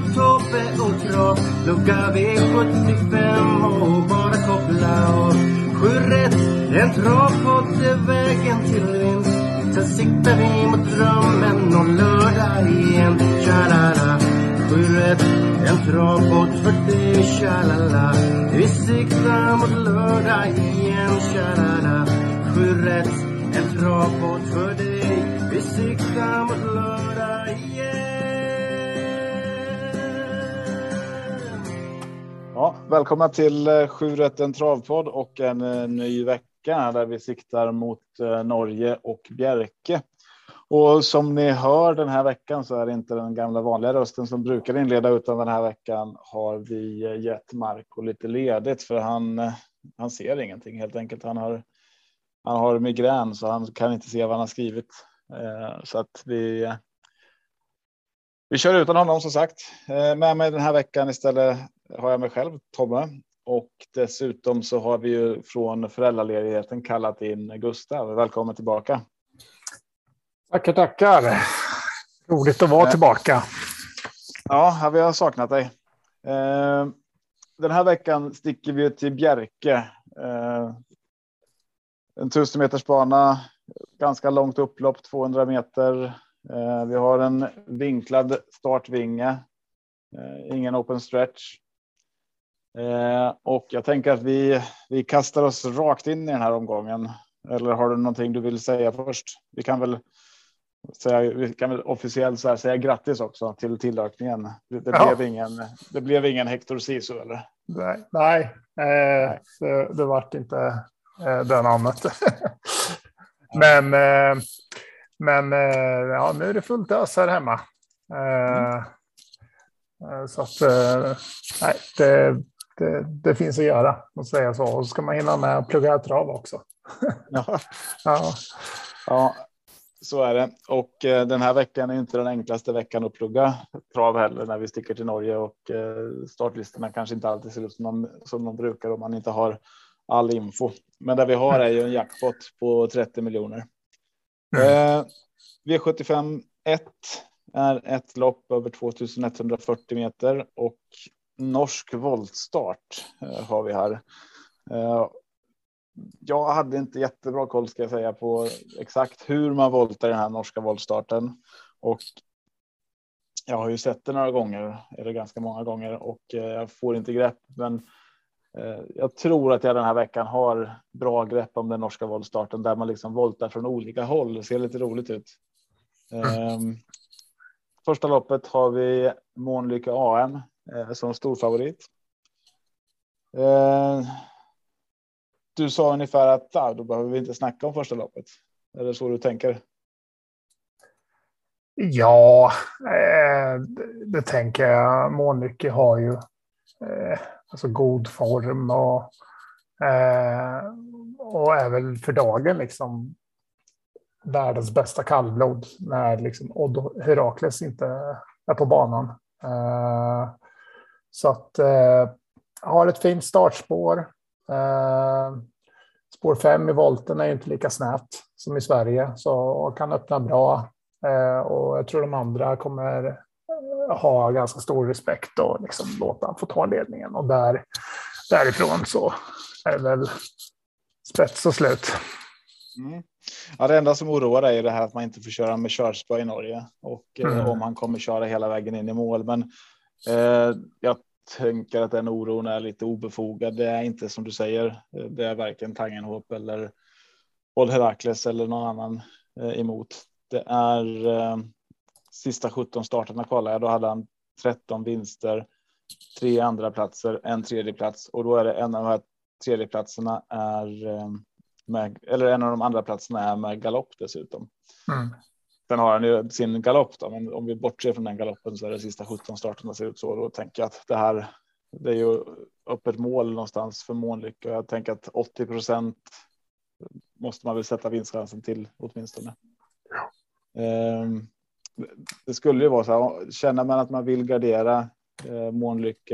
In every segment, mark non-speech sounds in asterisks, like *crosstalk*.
Tobbe och Trav Lucka V75 och bara koppla av Sju rätt, en travpodd är vägen till vinst. Sen siktar vi mot drömmen om lördag igen. Tja-la-la. Sju rätt, en travpodd för dig Tja-la-la. Vi siktar mot lördag igen Tja-la-la. Sju rätt, en travpodd för dig. Vi siktar mot lördag. Ja, välkomna till eh, 7 en travpodd och en eh, ny vecka där vi siktar mot eh, Norge och Bjerke. Och som ni hör den här veckan så är det inte den gamla vanliga rösten som brukar inleda utan den här veckan har vi eh, gett Marco lite ledigt för han, han ser ingenting helt enkelt. Han har, han har migrän så han kan inte se vad han har skrivit. Så att vi, vi kör utan honom som sagt. Med mig den här veckan istället har jag mig själv, Tobbe. Och dessutom så har vi ju från föräldraledigheten kallat in Gustav. Välkommen tillbaka. Tackar, tackar. Roligt att vara Eh. tillbaka. Ja, vi har saknat dig. Eh, Den här veckan sticker vi till Bjerke. Eh, En tusen meters bana, ganska långt upplopp, 200 meter. Vi har en vinklad startvinge, ingen open stretch. Eh, Och jag tänker att vi, vi kastar oss rakt in i den här omgången. Eller har du någonting du vill säga först? Vi kan väl säga, vi kan väl officiellt så här säga grattis också till tillökningen. Det, det Ja. blev ingen. Det blev ingen Hector Sisu eller? Nej, nej eh, det, det vart inte eh, det namnet. *laughs* men eh, men eh, ja, nu är det fullt ös här hemma. Eh, eh, Så att nej, det, det, det finns att göra, att säga så. Och så ska man hinna med att plugga trav också. Ja, *laughs* Ja, ja, så är det. Och eh, den här veckan är inte den enklaste veckan att plugga trav heller när vi sticker till Norge och eh, startlistorna kanske inte alltid ser ut som de, som de brukar om man inte har all info. Men det vi har är ju en jackpot på 30 miljoner. Eh, V75 1 är ett lopp över 2140 meter och norsk voltstart eh, har vi här. Eh, jag hade inte jättebra koll ska jag säga på exakt hur man voltar den här norska voltstarten och jag har ju sett det några gånger eller ganska många gånger och eh, jag får inte grepp. Men jag tror att jag den här veckan har bra grepp om den norska voltstarten där man liksom voltar från olika håll. Det ser lite roligt ut. Ehm, Första loppet har vi Månlycke AM Eh, som storfavorit. Eh, du sa ungefär att då behöver vi inte snacka om första loppet. Är det så du tänker? ja eh, det, tänker jag. Månlycke har ju alltså god form och, och är väl för dagen liksom världens bästa kallblod när liksom Odd Herakles inte är på banan. Uh, så att eh, har ett fint startspår. Eh, spår 5 i volten är ju inte lika snävt som i Sverige så kan öppna bra. Eh, och jag tror de andra kommer eh, ha ganska stor respekt och liksom låta han få ta ledningen. Och där, därifrån så är det väl spets och slut. Mm. Ja, det enda som oroar är ju det här att man inte får köra med körspö i Norge och eh, Mm. om han kommer köra hela vägen in i mål. Men eh, Eh, jag tänker att den oron är lite obefogad. Det är inte som du säger. Eh, det är varken Tangenhop eller Old Herakles eller någon annan eh, emot. Det är eh, sista 17 starterna kollade jag. Då hade han 13 vinster, tre andra platser, en tredje plats och då är det en av de här tredjeplatserna är eh, med, eller en av de andra platserna är med galopp dessutom. Mm. Sen har han ju sin galopp då, men om vi bortser från den galoppen så är det sista 17 starterna ser ut så. Då tänker jag att det här, det är ju öppet mål någonstans för månlycka. och jag tänker att 80 procent måste man väl sätta vinstchansen till åtminstone. Um, det skulle ju vara så här, känner man att man vill gardera eh,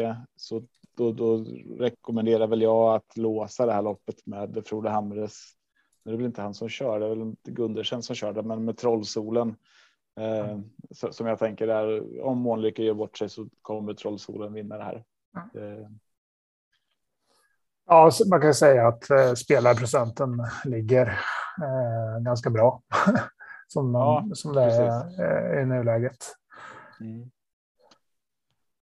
eh, så då, då rekommenderar väl jag att låsa det här loppet med Frode Hamres. Det är väl inte han som kör, det är väl inte Gundersen som kör det, men med Trollsolen. Eh, som jag tänker är om Månlycke gör bort sig så kommer Trollsolen vinna det här. Eh. Ja, man kan säga att eh, spelarprocenten ligger eh, ganska bra *laughs* som, ja, som det är eh, i nuläget. Mm.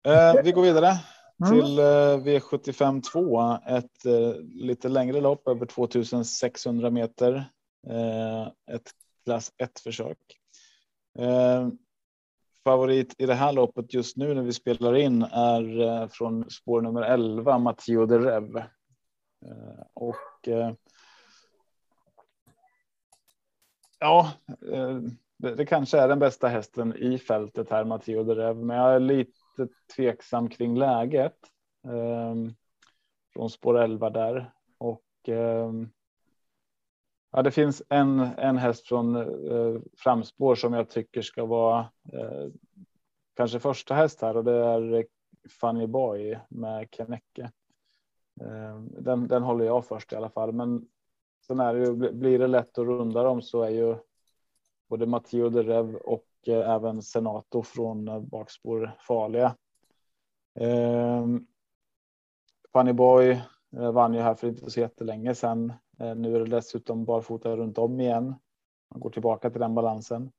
Eh, vi går vidare mm. Mm. till eh, V75 2. Ett eh, lite längre lopp över 2600 meter. Eh, ett klass 1 försök. Eh, favorit i det här loppet just nu när vi spelar in är eh, från spår nummer 11, Matteo de Rev. Eh, och eh, ja, eh, det, det, kanske är den bästa hästen i fältet här, Matteo de Rev, men jag är lite lite tveksam kring läget. Eh, från spår 11 där och eh, ja, det finns en, en häst från eh, framspår som jag tycker ska vara eh, kanske första häst här och det är Funny Boy med Kennecke. Eh, den, den håller jag först i alla fall, men sen är det ju, blir det lätt att runda dem så är ju både Matteo de Rev och Eh, även Senato från eh, bakspår farliga. Ehm, Funny Boy eh, vann ju här för inte så jättelänge sedan. Nu är det dessutom barfota runt om igen. Man går tillbaka till den balansen.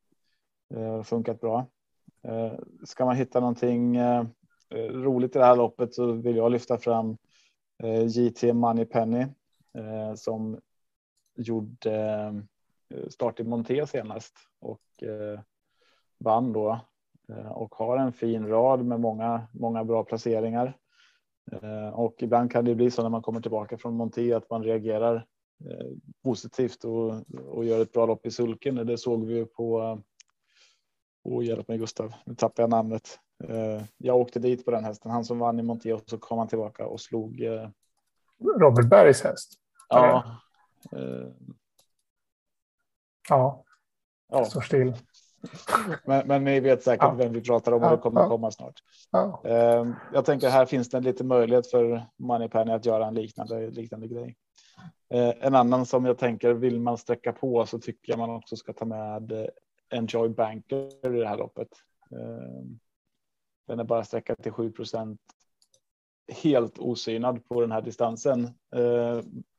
Funkat bra. Ska man hitta någonting roligt i det här loppet så vill jag lyfta fram JT Money Penny som gjorde start i Monté senast och vann då eh, och har en fin rad med många, många bra placeringar. Eh, och ibland kan det bli så när man kommer tillbaka från Monté att man reagerar eh, positivt och, och gör ett bra lopp i sulken. Det såg vi på. Och hjälp mig Gustav, nu tappar jag namnet. Jag åkte dit på den hästen, han som vann i Monté och så kom han tillbaka och slog. Robert Bergs häst. Ja. Ja, ja. står still. Men, men ni vet säkert ja. vem vi pratar om och det kommer ja. komma snart. Ja. Ehm, jag tänker här finns det en liten möjlighet för Moneypenny att göra en liknande, liknande grej. Ehm, en annan som jag tänker vill man sträcka på så tycker jag man också ska ta med eh, Enjoy Banker i det här loppet. Ehm, den är bara sträckad till 7% Helt osynad på den här distansen.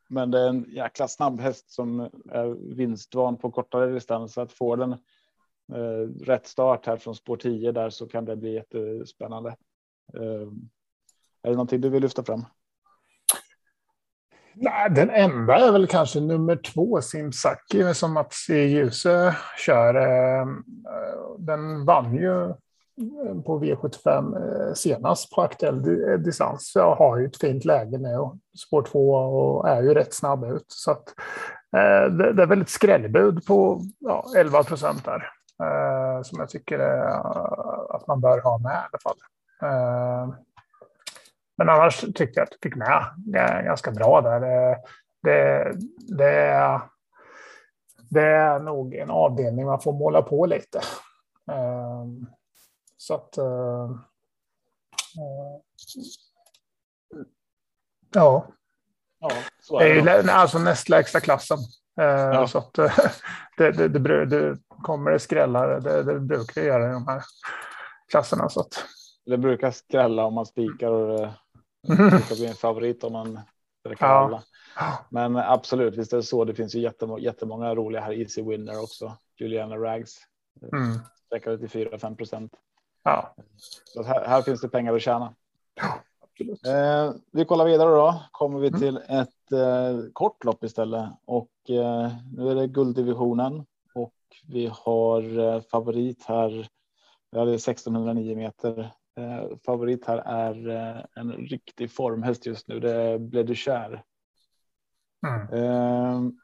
Men det är en jäkla snabb häst som är vinstvan på kortare distans. Så att få den Eh, rätt start här från spår 10 där så kan det bli jättespännande. Eh, är det någonting du vill lyfta fram? Nej, den enda är väl kanske nummer två, Simsaki, som Mats Djuse kör. Eh, den vann ju eh, på V75 senast på aktuell distans. Jag har ju ett fint läge nu spår två och är ju rätt snabb ut. Så att, det, är väl ett skrällbud på ja, 11 procent där. Eh, som jag tycker att man bör ha med i alla fall. men annars tyckte jag att jag fick med ganska bra där. Det, det, det, är, det är nog en avdelning man får måla på lite. Så att. Uh, uh, ja. Ja, är det. är alltså näst lägsta klassen. Uh, ja. Så att *laughs* det, det, det, det kommer det skrälla. Det, det brukar det göra i de här klasserna. Så att. Det brukar skrälla om man spikar och det brukar bli en favorit om man ja. Men absolut, visst är det så. Det finns ju jättemånga, jättemånga roliga här. Easy winner också. Juliana Rags. Mm. Sträcker till 4-5 procent. Ja. Så här, här, finns det pengar att tjäna. Ja, eh, vi kollar vidare då. Kommer vi mm. till ett eh, kort lopp istället och eh, nu är det gulddivisionen och vi har eh, favorit här. Ja, det är 1609 meter. Eh, favorit här är eh, en riktig formhäst just nu. Det är Bledu Kär. Mm.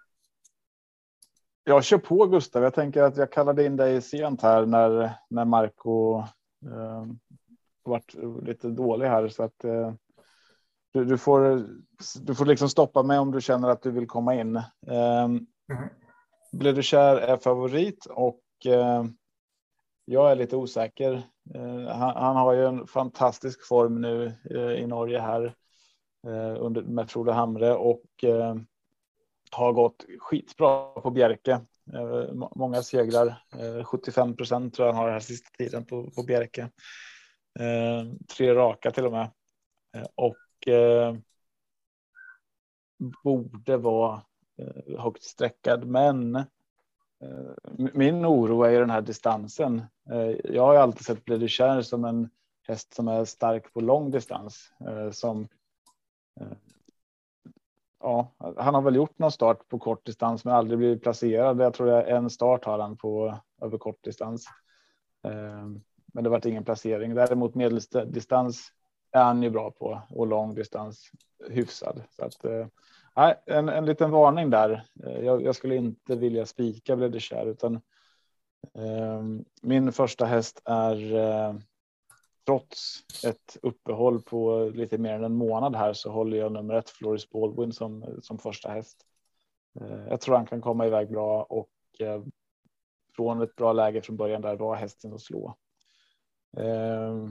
jag kör på Gustav. Jag tänker att jag kallade in dig sent här när när Marco eh, varit lite dålig här så att eh, du, du, får. Du får liksom stoppa mig om du känner att du vill komma in. Eh, mm. Blev du kär är favorit och eh, jag är lite osäker. Eh, han, han, har ju en fantastisk form nu eh, i Norge här eh, under med Frode Hamre och har gått skitbra på Bjerke. Många segrar, 75 procent tror jag han har den här sista tiden på, på Bjerke. Eh, tre raka till och med. Eh, och eh, borde vara högt sträckad, men min oro är ju den här distansen. Jag har ju alltid sett Bledukär som en häst som är stark på lång distans. Som ja, han har väl gjort någon start på kort distans, men aldrig blivit placerad. Jag tror jag en start har han på över kort distans. Men det varit ingen placering. Däremot medeldistans är han ju bra på och lång distans hyfsad. Så att, eh, en, en liten varning där. Eh, jag, jag skulle inte vilja spika Bledekär utan eh, min första häst är eh, trots ett uppehåll på lite mer än en månad här så håller jag nummer ett Floris Baldwin som som första häst. Eh, jag tror han kan komma iväg bra och eh, från ett bra läge från början där var hästen att slå. Eh,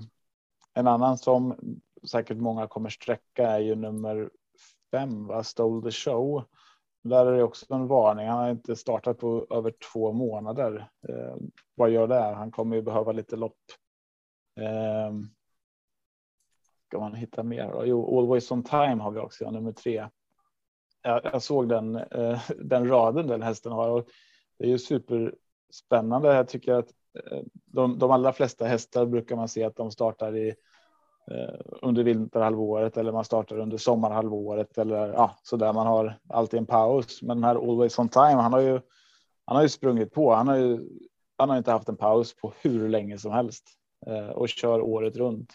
en annan som säkert många kommer sträcka är ju nummer fem, va? Stole the show. Där är det också en varning. Han har inte startat på över två månader. Eh, vad gör det? Han kommer ju behöva lite lopp Eh, ska man hitta mer? Då? Jo, Always on time har vi också, nummer tre. Jag, jag såg den, eh, *laughs* den raden den hästen har och det är ju superspännande. Jag tycker att Eh, de, de allra flesta hästar brukar man se att de startar i eh, under vinterhalvåret eller man startar under sommarhalvåret eller ja, så där man har alltid en paus. Men den här Always on time, han har ju. Han har ju sprungit på. Han har ju. Han har inte haft en paus på hur länge som helst. Eh, och kör året runt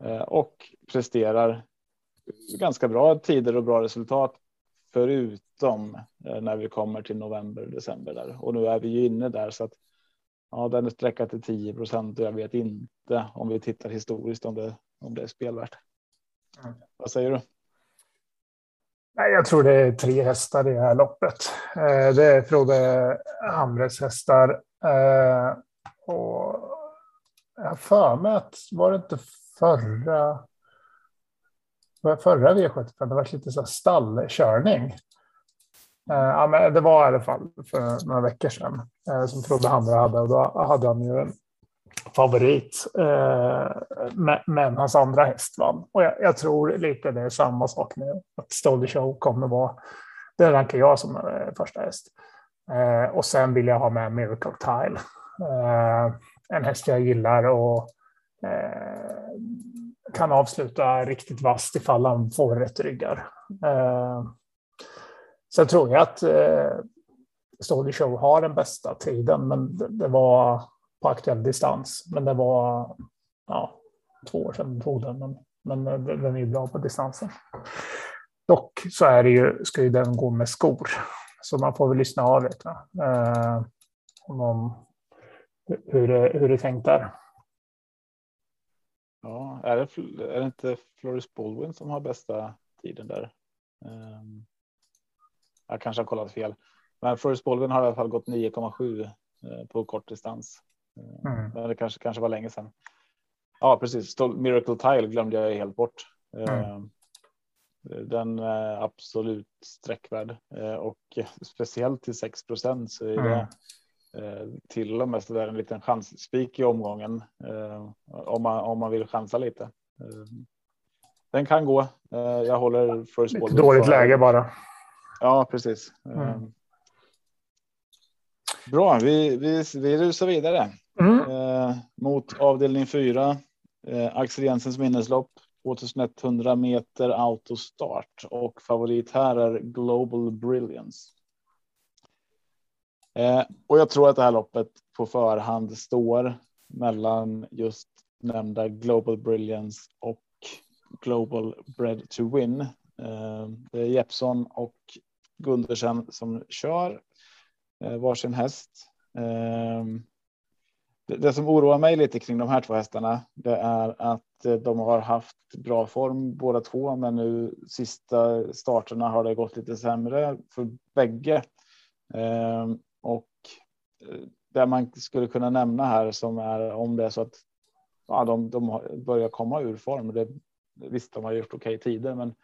eh, och presterar ganska bra tider och bra resultat. Förutom eh, när vi kommer till november, december där och nu är vi ju inne där så att ja, den är sträckad till 10 procent och jag vet inte om vi tittar historiskt om det om det är spelvärt. Mm. Vad säger du? Nej, jag tror det är tre hästar i det här loppet. Det är Frode Hamres hästar. Och jag har för mig att var det inte förra förra V75, det var lite så stallkörning. Eh, ja, men det var i alla fall för några veckor sedan eh, som Trodde Hamre hade och då hade han ju en favorit. Eh, men hans andra häst vann. Och jag, jag, tror lite det är samma sak nu. Att Stolly Show kommer vara, det rankar jag som första häst. Och sen vill jag ha med Miracle Tile en häst jag gillar och kan avsluta riktigt vasst ifall han får rätt ryggar. Sen tror jag att eh, Stolly Show har den bästa tiden, men det, det, var på aktuell distans. Men det var ja, två år sedan tog den, men, men den är ju bra på distansen. Dock så är det ju, ska ju den gå med skor, så man får väl lyssna av lite. Eh, om hur, hur det är tänkt där. Ja, är det, är det inte Floris Baldwin som har bästa tiden där? Um, jag kanske har kollat fel, men Floris Baldwin har i alla fall gått 9,7 eh, på kort distans. Eh, mm. Men det kanske kanske var länge sedan. Ja, precis. Miracle Tile glömde jag helt bort. Mm. Ehm, den är absolut sträckvärd eh, och speciellt till 6% så är det mm. Eh, till och med så där en liten chansspik i omgången eh, om man om man vill chansa lite. Eh, den kan gå. Jag håller first ball. Dåligt läge bara. Ja, precis. Mm. Bra, vi, vi, vi rusar vidare mm. eh, mot avdelning 4. Eh, Axel Jensens minneslopp 2100 meter autostart och favorit här är Global Brilliance. Eh, och jag tror att det här loppet på förhand står mellan just nämnda Global Brilliance och Global Bread to Win. Eh, det är Jeppson och Gundersen som kör. Eh, varsin häst. Eh, det, som oroar mig lite kring de här två hästarna, det är att de har haft bra form båda två, men nu sista starterna har det gått lite sämre för bägge. Och det man skulle kunna nämna här som är om det är så att ja, de, de börjar komma ur form. Det, visst, de har gjort okej okay tider, men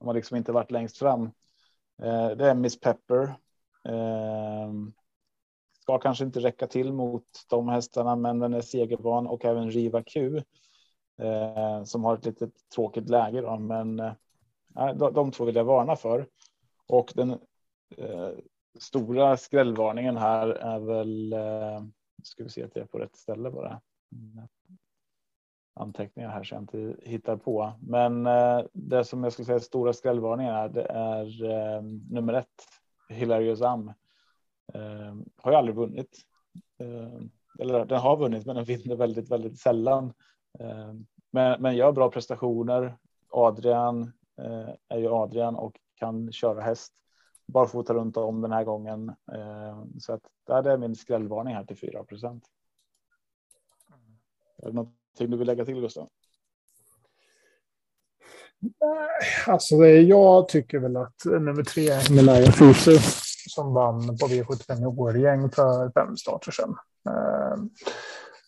de har liksom inte varit längst fram. Eh, det är Miss Pepper. Eh, ska kanske inte räcka till mot de hästarna, men den är segervan och även Riva Q eh, som har ett litet tråkigt läge. Då, men eh, de, de två vill jag varna för. Och den eh, stora skrällvarningen här är väl. Eh, ska vi se att jag är på rätt ställe bara anteckningar här så jag inte hittar på. Men eh, det som jag skulle säga stora skrällvarningen är, det är eh, nummer ett, Hilarious Am. Eh, har ju aldrig vunnit. Eh, eller den har vunnit, men den vinner väldigt, väldigt sällan. Eh, men, men gör bra prestationer. Adrian eh, är ju Adrian och kan köra häst. Barfota runt om den här gången. Eh, så att det är min skrällvarning här till 4 procent. Är det något du vill lägga till Gustav? Alltså det, jag tycker väl att nummer tre, Melaya Fusu, som vann på V75 i Årgäng för fem starter sedan. Eh,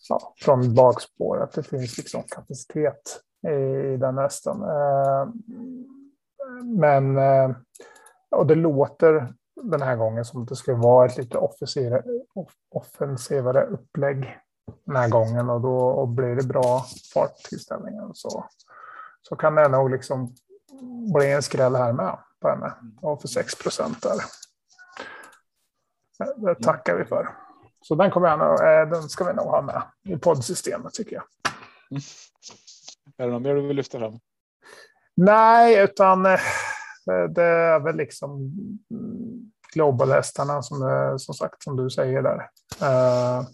ja, från bakspår, att det finns liksom kapacitet i, den hästen. Eh, men, eh, och det låter den här gången som att det ska vara ett lite offensivare upplägg den här gången och då och blir det bra farttillställningar så, så kan det nog liksom bli en skräll här med på henne. Och för 6 procent där. Det tackar vi för. Så den, kommer jag nog, eh, den ska vi nog ha med i poddsystemet tycker jag. *laughs* Är det något mer du vill lyfta fram? Nej, utan eh, det är väl liksom Global-hästarna som, som sagt, som du säger där. Uh,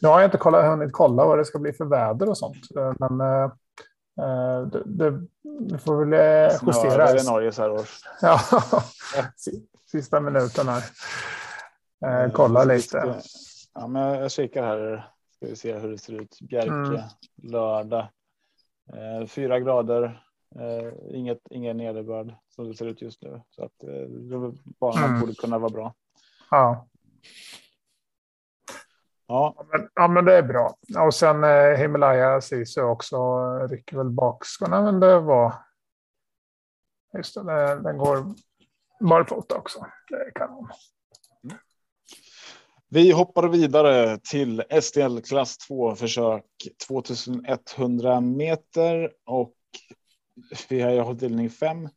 nu har jag inte kolla, hunnit kolla vad det ska bli för väder och sånt, uh, men uh, det, det, vi får väl justera. Det är Norge så här års. *laughs* ja, sista minuten här. kolla lite. Ja, men jag kikar här. Ska vi se hur det ser ut. Bjerke, mm. lördag. fyra grader. Eh, inget, ingen nederbörd som det ser ut just nu. Så att eh, banan mm. borde kunna vara bra. Ja. Ja. Ja, men, ja, men det är bra. Och sen eh, Himalaya Sisu också rycker väl bakskorna, men det var. Just det, den går barfota också. Det är kanon. Mm. Vi hoppar vidare till STL klass 2 försök 2100 meter och vi har avdelning 5.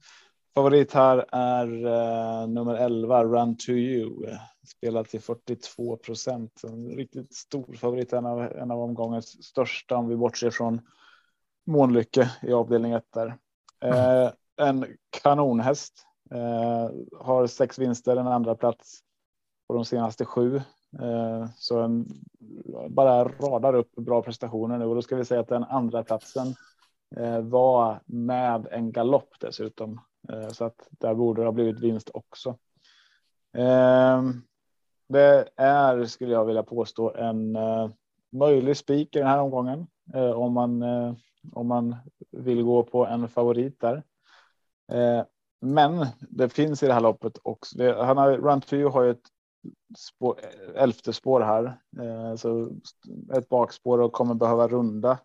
Favorit här är uh, nummer 11 Run to you. Spelat till 42 procent. En riktigt stor favorit. En av, en av omgångens största om vi bortser från Månlycke i avdelning 1 där. Uh, en kanonhäst. Uh, har sex vinster, en andra plats på de senaste sju. Så en, bara radar upp bra prestationer nu och då ska vi säga att den andra platsen var med en galopp dessutom. Eh, så att där borde det ha blivit vinst också. Eh, det är, skulle jag vilja påstå, en eh, möjlig spik i den här omgången. Om man, om man vill gå på en favorit där. Men det finns i det här loppet också. Han har, Run to you har ju ett spår, elfte spår här. Så ett bakspår och kommer behöva runda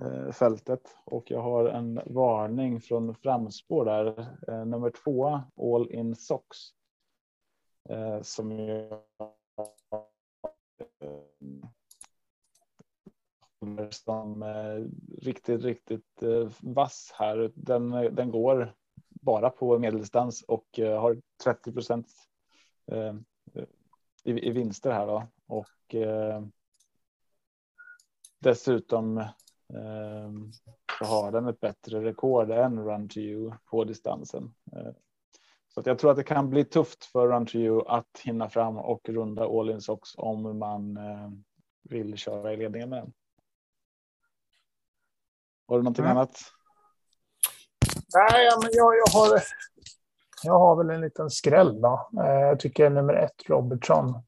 Eh, fältet och jag har en varning från framspår där. Eh, nummer två, All in Socks. Eh, som jag som riktigt, riktigt vass här. Den, den går bara på medeldistans och har 30 procent i, i vinster här då. Och dessutom så har den ett bättre rekord än Run to you på distansen. Ehm, så att jag tror att det kan bli tufft för Run to you att hinna fram och runda all in socks om man ehm, vill köra i ledningen med den. Har du någonting mm. annat? Nej, men jag, jag, har, jag har väl en liten skräll. Då. Jag tycker nummer ett, Robertson,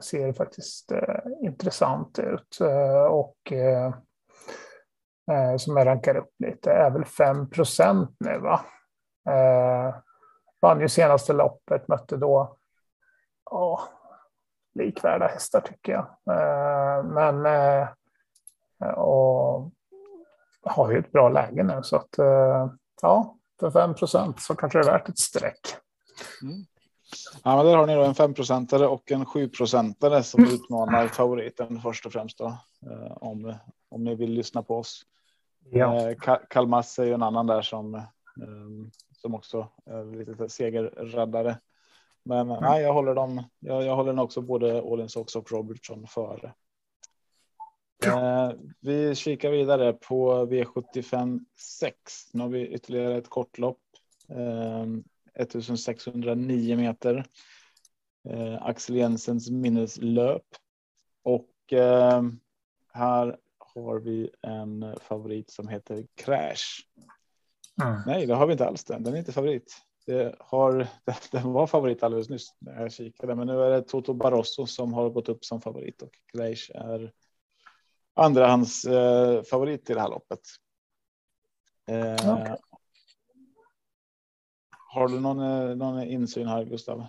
ser faktiskt eh, intressant ut och eh, som jag rankar upp lite är väl 5 procent nu va? Eh, vann ju senaste loppet, mötte då oh, likvärda hästar tycker jag. Eh, men eh, och har ju ett bra läge nu så att eh, ja, för 5 procent så kanske det är värt ett streck. Mm. Ja, men där har ni då en 5 procentare och en 7 procentare som *laughs* utmanar favoriten först och främst då. Eh, om, om ni vill lyssna på oss. Ja. Eh, Kalmas är ju en annan där som, eh, som också är lite segerräddare. Men mm. nej, jag håller dem. Jag, jag håller också både Ålins och Robertson före. Eh, vi kikar vidare på V75 6. Nu har vi ytterligare ett kortlopp. Eh, 1609 meter. Eh, Axel Jensens minneslöp. Och eh, här har vi en favorit som heter Crash. Mm. Nej, det har vi inte alls den. Den är inte favorit. Det har, *laughs* den var favorit alldeles nyss när jag kikade, men nu är det Toto Barroso som har gått upp som favorit och Crash är andrahands eh, favorit i det här loppet. Eh, okay. Har du någon, eh, någon insyn här, Gustav?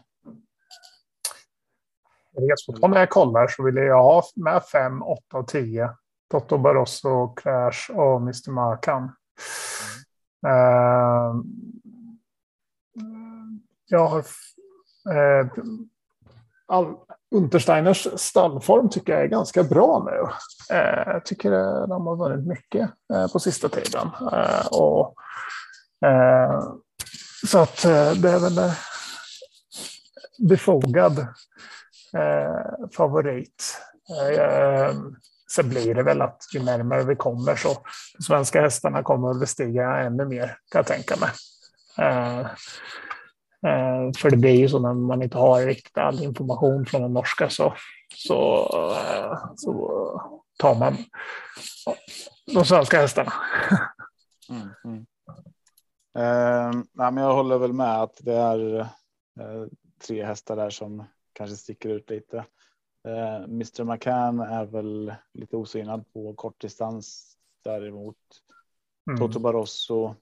När jag kollar så vill jag ha med 5, 8 och 10. Toto Barroso, Crash och Mr. Markan. Mm. Uh, jag har uh, all, Untersteiners stallform tycker jag är ganska bra nu. Uh, jag tycker de har vunnit mycket på sista tiden. och så att eh, det är väl befogad eh, favorit. Sen blir det väl att ju närmare vi kommer så de svenska hästarna kommer att bestiga ännu mer kan jag tänka mig. Uh, uh, för det blir ju så när man inte har riktigt all information från den norska så, så, uh, så tar man de svenska hästarna. Mm, mm. Nej, men jag håller väl med att det är tre hästar där som kanske sticker ut lite. Eh, Mr McCann är väl lite osynad på kortdistans däremot. Mm. Toto Barroso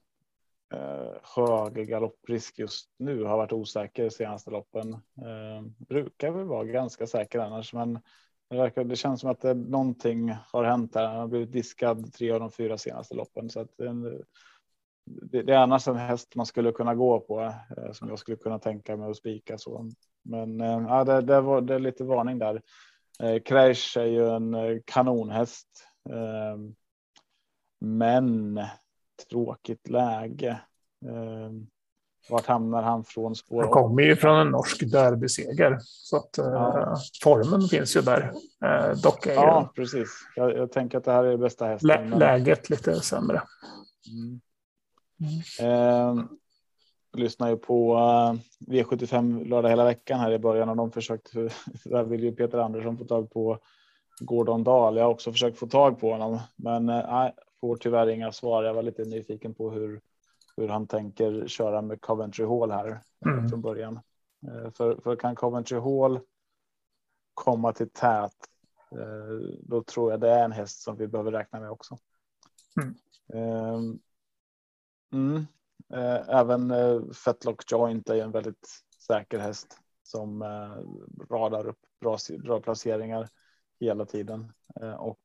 eh, hög galopprisk just nu har varit osäker senaste loppen. Eh, brukar väl vara ganska säker annars, men det, verkar, det känns som att det, någonting har hänt där. Han har blivit diskad tre av de fyra senaste loppen så att en, det, det, är annars en häst man skulle kunna gå på eh, som jag skulle kunna tänka mig att spika så. Men eh, ja, det, det, var, det är lite varning där. Eh, Crash är ju en eh, kanonhäst. Eh, men tråkigt läge. Eh, vart hamnar han från spår? Han kommer ju från en norsk derbyseger så att ja. formen finns ju där. dock är ja, ju... precis. Jag, jag, tänker att det här är bästa hästen. Lä. Läget lite sämre. Mm. Eh, lyssnar ju på uh, V75 lördag hela veckan här i början och de försökte. *laughs* Där vill ju Peter Andersson få tag på Gordon Dahl. Jag har också försökt få tag på honom, men uh, får tyvärr inga svar. Jag var lite nyfiken på hur hur han tänker köra med Coventry Hall här eh, mm. från början. Uh, för, för kan Coventry Hall komma till tät, då tror jag det är en häst som vi behöver räkna med också. Mm. Ehm, Mm. Eh, även eh, Fetlock Joint är en väldigt säker häst som eh, radar upp bra, bra placeringar hela tiden och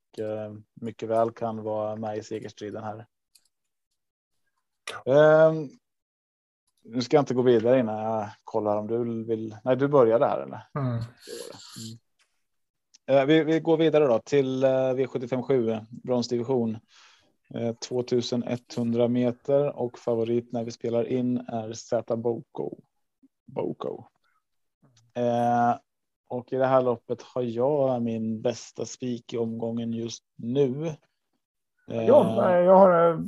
mycket väl kan vara med i segerstriden här. Ehm, nu ska jag inte gå vidare innan jag kollar om du vill. Nej, du börjar där eller? Mm. Mm. Vi, vi, går vidare då till V757 bronsdivision. 2100 eh, meter och favorit när vi spelar in är Z Boko. Boko. Eh, och i det här loppet har jag min bästa spik i omgången just nu. Eh, ja, jag har eh,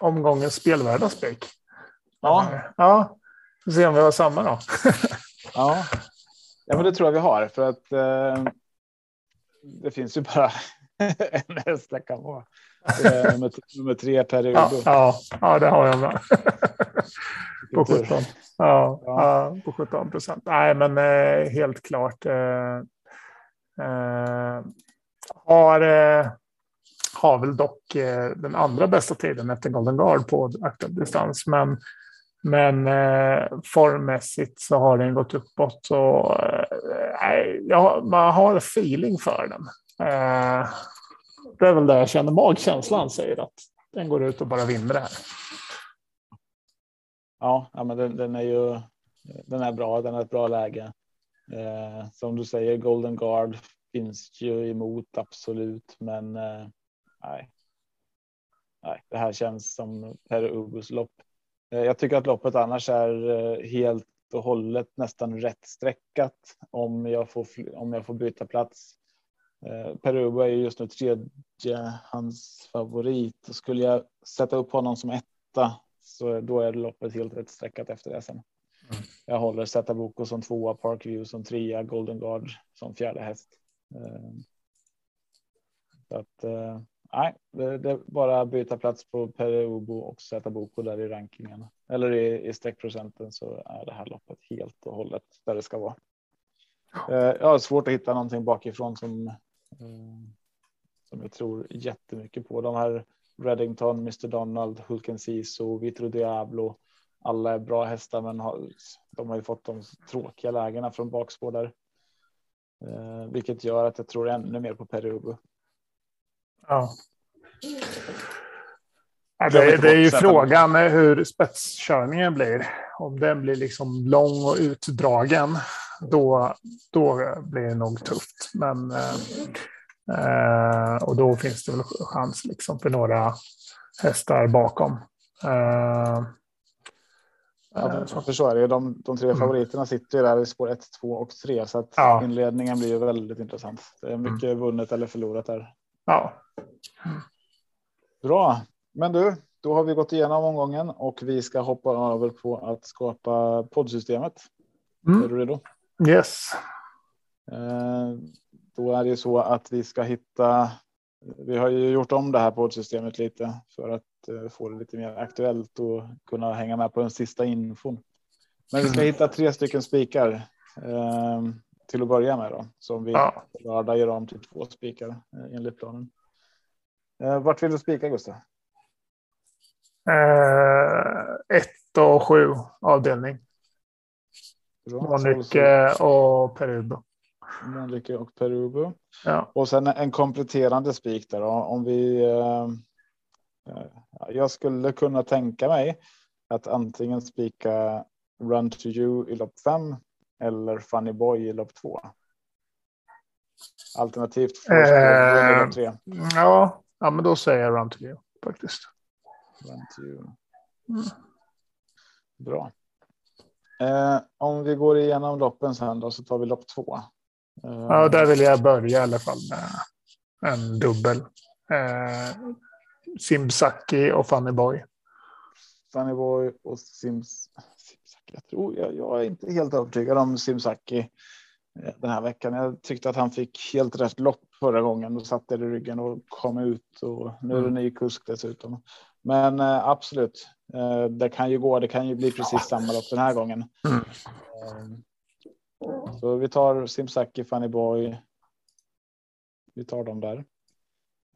omgångens spelvärda spik. Ja, ja. Vi se om vi har samma då. *laughs* ja. ja, men det tror jag vi har för att eh, det finns ju bara *laughs* en häst kan vara. Nummer, nummer tre, Per ja, ja, ja, det har jag med. *laughs* på 17. Ja, ja. på 17 procent. Nej, men eh, helt klart. Eh, eh, har, eh, har väl dock eh, den andra bästa tiden efter Golden Guard på aktuell distans. Men, men eh, formmässigt så har den gått uppåt. Och, ja, man har feeling för den det är väl där jag känner. Magkänslan säger att den går ut och bara vinner det här. Ja, ja men den, den, är ju den är bra. Den är ett bra läge. Eh, som du säger, Golden Guard finns ju emot absolut, men eh, nej. Nej, det här känns som Per Ubus lopp. Eh, jag tycker att loppet annars är eh, helt och hållet nästan rätt sträckat om jag får om jag får byta plats. Eh, Per Ubu är just nu tredje hans favorit och skulle jag sätta upp honom som etta så då är loppet helt rätt sträckat efter det sen. Mm. Jag håller Zeta Boko som tvåa, Parkview som trea, Golden Guard som fjärde häst. Eh, så att eh, nej, det, är bara byta plats på Perubo och Zeta Boko där i rankingen eller i, i streckprocenten så är det här loppet helt och hållet där det ska vara. Jag har svårt att hitta någonting bakifrån som som jag tror jättemycket på. De här Reddington, Mr Donald, Hulken Siso, Vitro Diablo. Alla är bra hästar, men har, de har ju fått de tråkiga lägena från bakspår där. Eh, vilket gör att jag tror ännu mer på Perubu. Ja. ja det, det, är ju frågan hur spetskörningen blir. Om den blir liksom lång och utdragen, då, då blir det nog tufft. Men eh, Eh, och då finns det väl chans liksom för några hästar bakom. Eh, Ja, eh, för så är det. De, de tre mm. favoriterna sitter ju där i spår 1, 2 och 3 så att ja. inledningen blir ju väldigt intressant. Det är mycket mm. vunnet eller förlorat där. Ja. Bra, men du, då har vi gått igenom omgången och vi ska hoppa över på att skapa poddsystemet. Mm. Är du redo? Yes. Eh, då är det så att vi ska hitta. Vi har ju gjort om det här poddsystemet lite för att eh, få det lite mer aktuellt och kunna hänga med på den sista infon. Men vi ska hitta tre stycken spikar eh, till att börja med då som vi ja. lördag gör om till två spikar enligt planen. Vart vill du spika Gustav? Eh, ett och sju avdelning. Monique och Perubo. Mölnlycke och Perubo. Ja. Och sen en kompletterande spik där. Om vi. Eh, jag skulle kunna tänka mig att antingen spika Run to you i lopp fem eller Funny Boy i lopp två. Alternativt eh, lopp tre. Ja, ja, men då säger jag Run to you faktiskt. Run to you. Mm. Bra. Eh, om vi går igenom loppen sen då så tar vi lopp två. Ja, där vill jag börja i alla fall med en dubbel. Eh, Simsaki och Funny Boy. Funny Boy och Sims. Simsaki. Jag, tror, jag, jag är inte helt övertygad om Simsaki eh, den här veckan. Jag tyckte att han fick helt rätt lopp förra gången och satte det i ryggen och kom ut och nu är det mm. ny kusk dessutom. Men eh, absolut, eh, det kan ju gå. Det kan ju bli precis samma lopp den här gången. Mm. Eh, så vi tar Simsaki, Funny Boy. Vi tar dem där.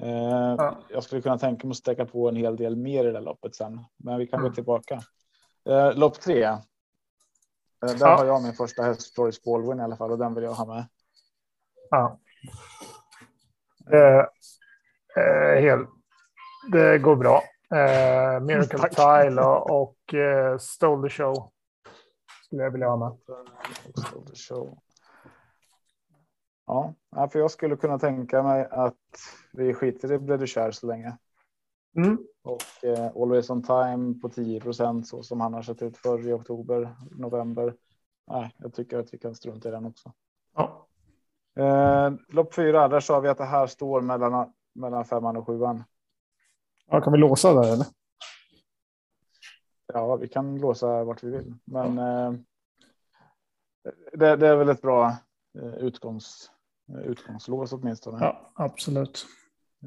Eh, ja. Jag skulle kunna tänka mig att sträcka på en hel del mer i det loppet sen, men vi kan mm. gå tillbaka. Eh, lopp tre. Eh, där har jag min första häst, Floris Baldwin i alla fall, och den vill jag ha med. Ja. Det, eh, helt, det går bra. Eh, Miracle Tile och, och eh, Stole the Show skulle jag vilja ha med. Ja, för jag skulle kunna tänka mig att vi skiter i Bredukär så länge. Mm. Och eh, Always on time på 10 procent så som han har sett ut förr i oktober, november. Nej, jag tycker att vi kan strunta i den också. Ja. Eh, lopp fyra, där sa vi att det här står mellan, mellan femman och sjuan. Ja, kan vi låsa där eller? Ja, vi kan låsa vart vi vill, men eh, det, det, är väl ett bra eh, utgångs, eh, utgångslås åtminstone. Ja, absolut.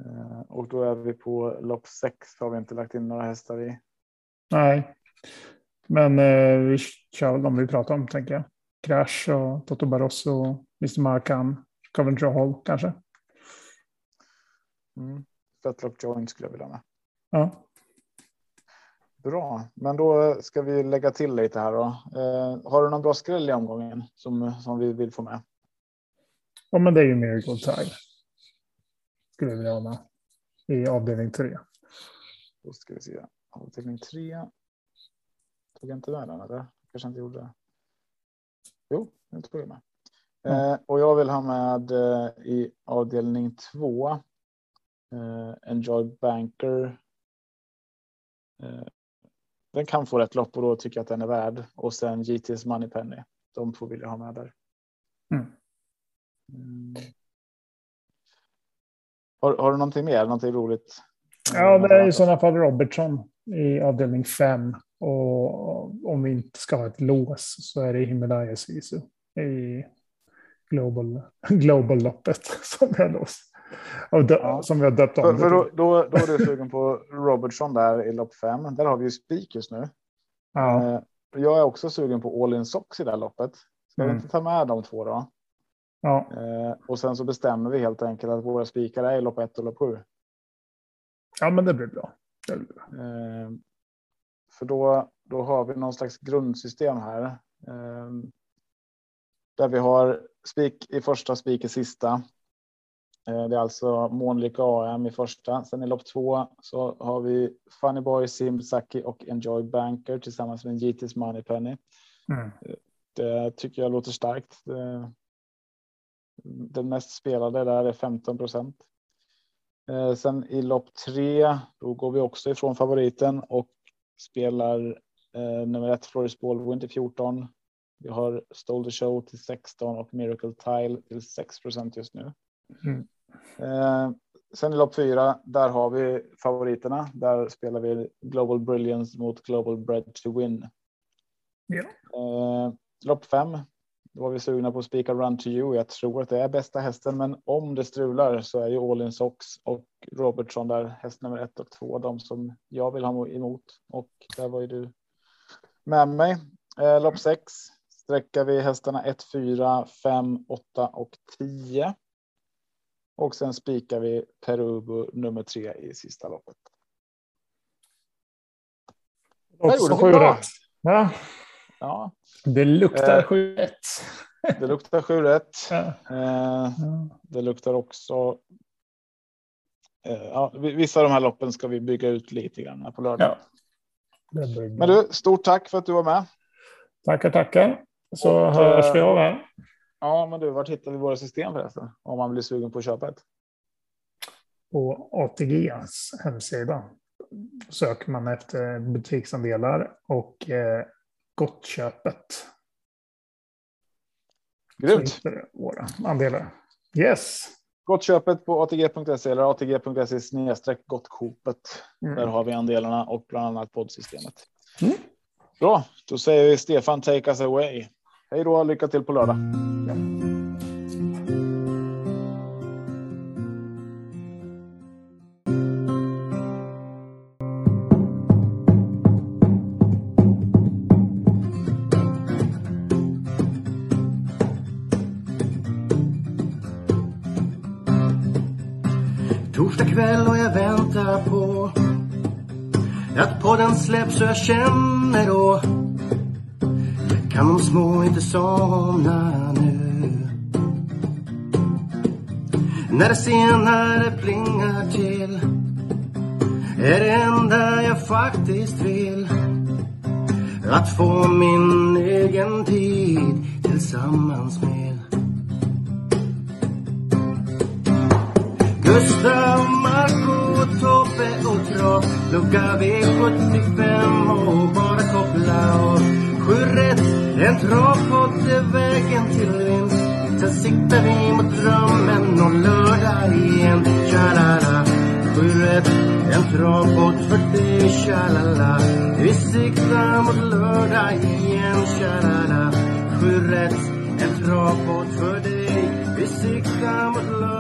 Eh, och då är vi på lopp sex. Har vi inte lagt in några hästar i? Nej. Men eh, vi kör väl de vi pratar om, tänker jag. Crash och Toto Barroso och Mr. Markan. Coventry Hall kanske. Mm. Fetlock Joint skulle jag vilja med. Ja. Bra, men då ska vi lägga till lite här då. Eh, har du någon bra skräll i omgången som, som vi vill få med? ja, men det är ju Miracle Tide. Skulle jag vilja ha med. I avdelning tre. Då ska vi se. Avdelning tre. Tog jag inte med den eller? Kanske inte gjorde det. Jo, den tog jag med. Mm. Eh, och jag vill ha med eh, i avdelning två. Eh, Enjoy Banker. Eh, den kan få rätt lopp och då tycker jag att den är värd. Och sen GT's Moneypenny. De två vill jag ha med där. Mm. Mm. Har, har du någonting mer? Någonting roligt? Ja, det är i sådana fall Robertson i avdelning fem. Och om vi inte ska ha ett lås så är det Himalaya Sisu i Global, Global-loppet *laughs* som har låst. Ja. Som vi har döpt om. För, för då, då, då är du sugen på Robertson där i lopp fem. Där har vi ju spik just nu. ja, Eh, Jag är också sugen på All In Socks i det här loppet. Ska vi Mm. inte ta med de två då? ja, Eh, och sen så bestämmer vi helt enkelt att våra spikar är i lopp ett och lopp sju. ja, men det blir bra. Det blir bra. Eh, för då, då har vi någon slags grundsystem här. Där vi har spik i första, spik i sista. Eh, det är alltså Månlycke AM i första. Sen i lopp två så har vi Funny Boy, Simsaki och Enjoy Banker tillsammans med GT's Moneypenny. Mm. Det tycker jag låter starkt. Den mest spelade där är 15 procent. Eh, sen i lopp tre, då går vi också ifrån favoriten och spelar eh, nummer ett Floris Baldwin till 14. Vi har Stole the Show till 16 och Miracle Tile till 6 procent just nu. Mm. Eh, sen i lopp fyra, där har vi favoriterna. Där spelar vi Global Brilliance mot Global Bread to Win. Ja. Eh, lopp fem. Då var vi sugna på att spika Run to You. Jag tror att det är bästa hästen, men om det strular så är ju All In Sox och Robertson där häst nummer ett och två, de som jag vill ha emot. Och där var ju du med mig. Eh, lopp sex sträckar vi hästarna 1, 4, 5, 8 och 10. Och sen spikar vi Perubu nummer tre i sista loppet. gjorde Också vi sju bra. rätt. Ja, Ja, det luktar Eh. sju rätt. det luktar sju rätt. Ja. Eh. Det luktar också. Eh, ja, vissa av de här loppen ska vi bygga ut lite grann på lördag. Men du, stort tack för att du var med. Tackar, tackar. Så Och, hörs eh, vi av här. Ja, men du, vart hittar vi våra system förresten? Om man blir sugen på att köpa ett. På ATGs hemsida söker man efter butiksandelar och eh, Gottköpet. Grymt. våra andelar. Yes. Gott köpet på atg.se eller atg.se snedstreck gottkopet. Mm. Där har vi andelarna och bland annat poddsystemet. Mm. Bra, då säger vi Stefan take us away. Hej då, lycka till på lördag. Torsdag kväll och jag väntar på att podden släpps och jag känner då kan de små inte somna nu. När det senare plingar till är det enda jag faktiskt vill. Att få min egen tid tillsammans med. Gustav, Marco, Tobbe och Trav Lucka V75 och bara koppla av. Sju rätt, en travpott är vägen till vinst. Sen siktar vi mot drömmen om lördag igen. Tja-la-la. Sju rätt, en travpott för dig Tja-la-la. Vi siktar mot lördag igen. Tja-la-la. Sju rätt, en travpott för dig Vi siktar mot lördag